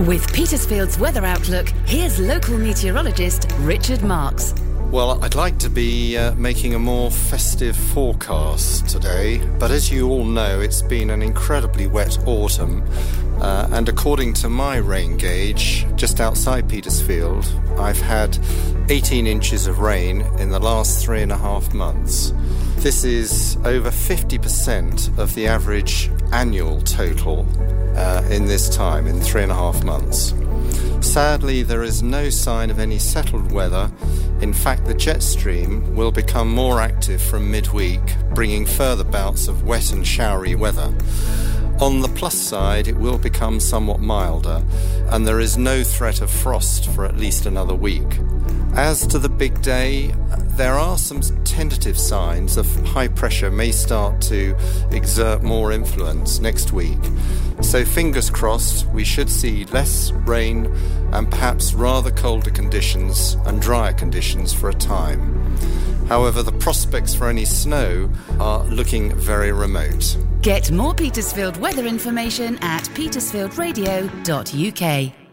With Petersfield's weather outlook, here's local meteorologist Richard Marks. Well, I'd like to be uh, making a more festive forecast today, but as you all know, it's been an incredibly wet autumn. Uh, and according to my rain gauge, just outside Petersfield, I've had 18 inches of rain in the last three and a half months. This is over 50% of the average annual total uh, in this time, in three and a half months. Sadly, there is no sign of any settled weather. In fact, the jet stream will become more active from midweek, bringing further bouts of wet and showery weather. On the plus side, it will become somewhat milder, and there is no threat of frost for at least another week. As to the big day, there are some tentative signs of high pressure may start to exert more influence next week. So, fingers crossed, we should see less rain and perhaps rather colder conditions and drier conditions for a time. However, the prospects for any snow are looking very remote. Get more Petersfield weather information at petersfieldradio.uk.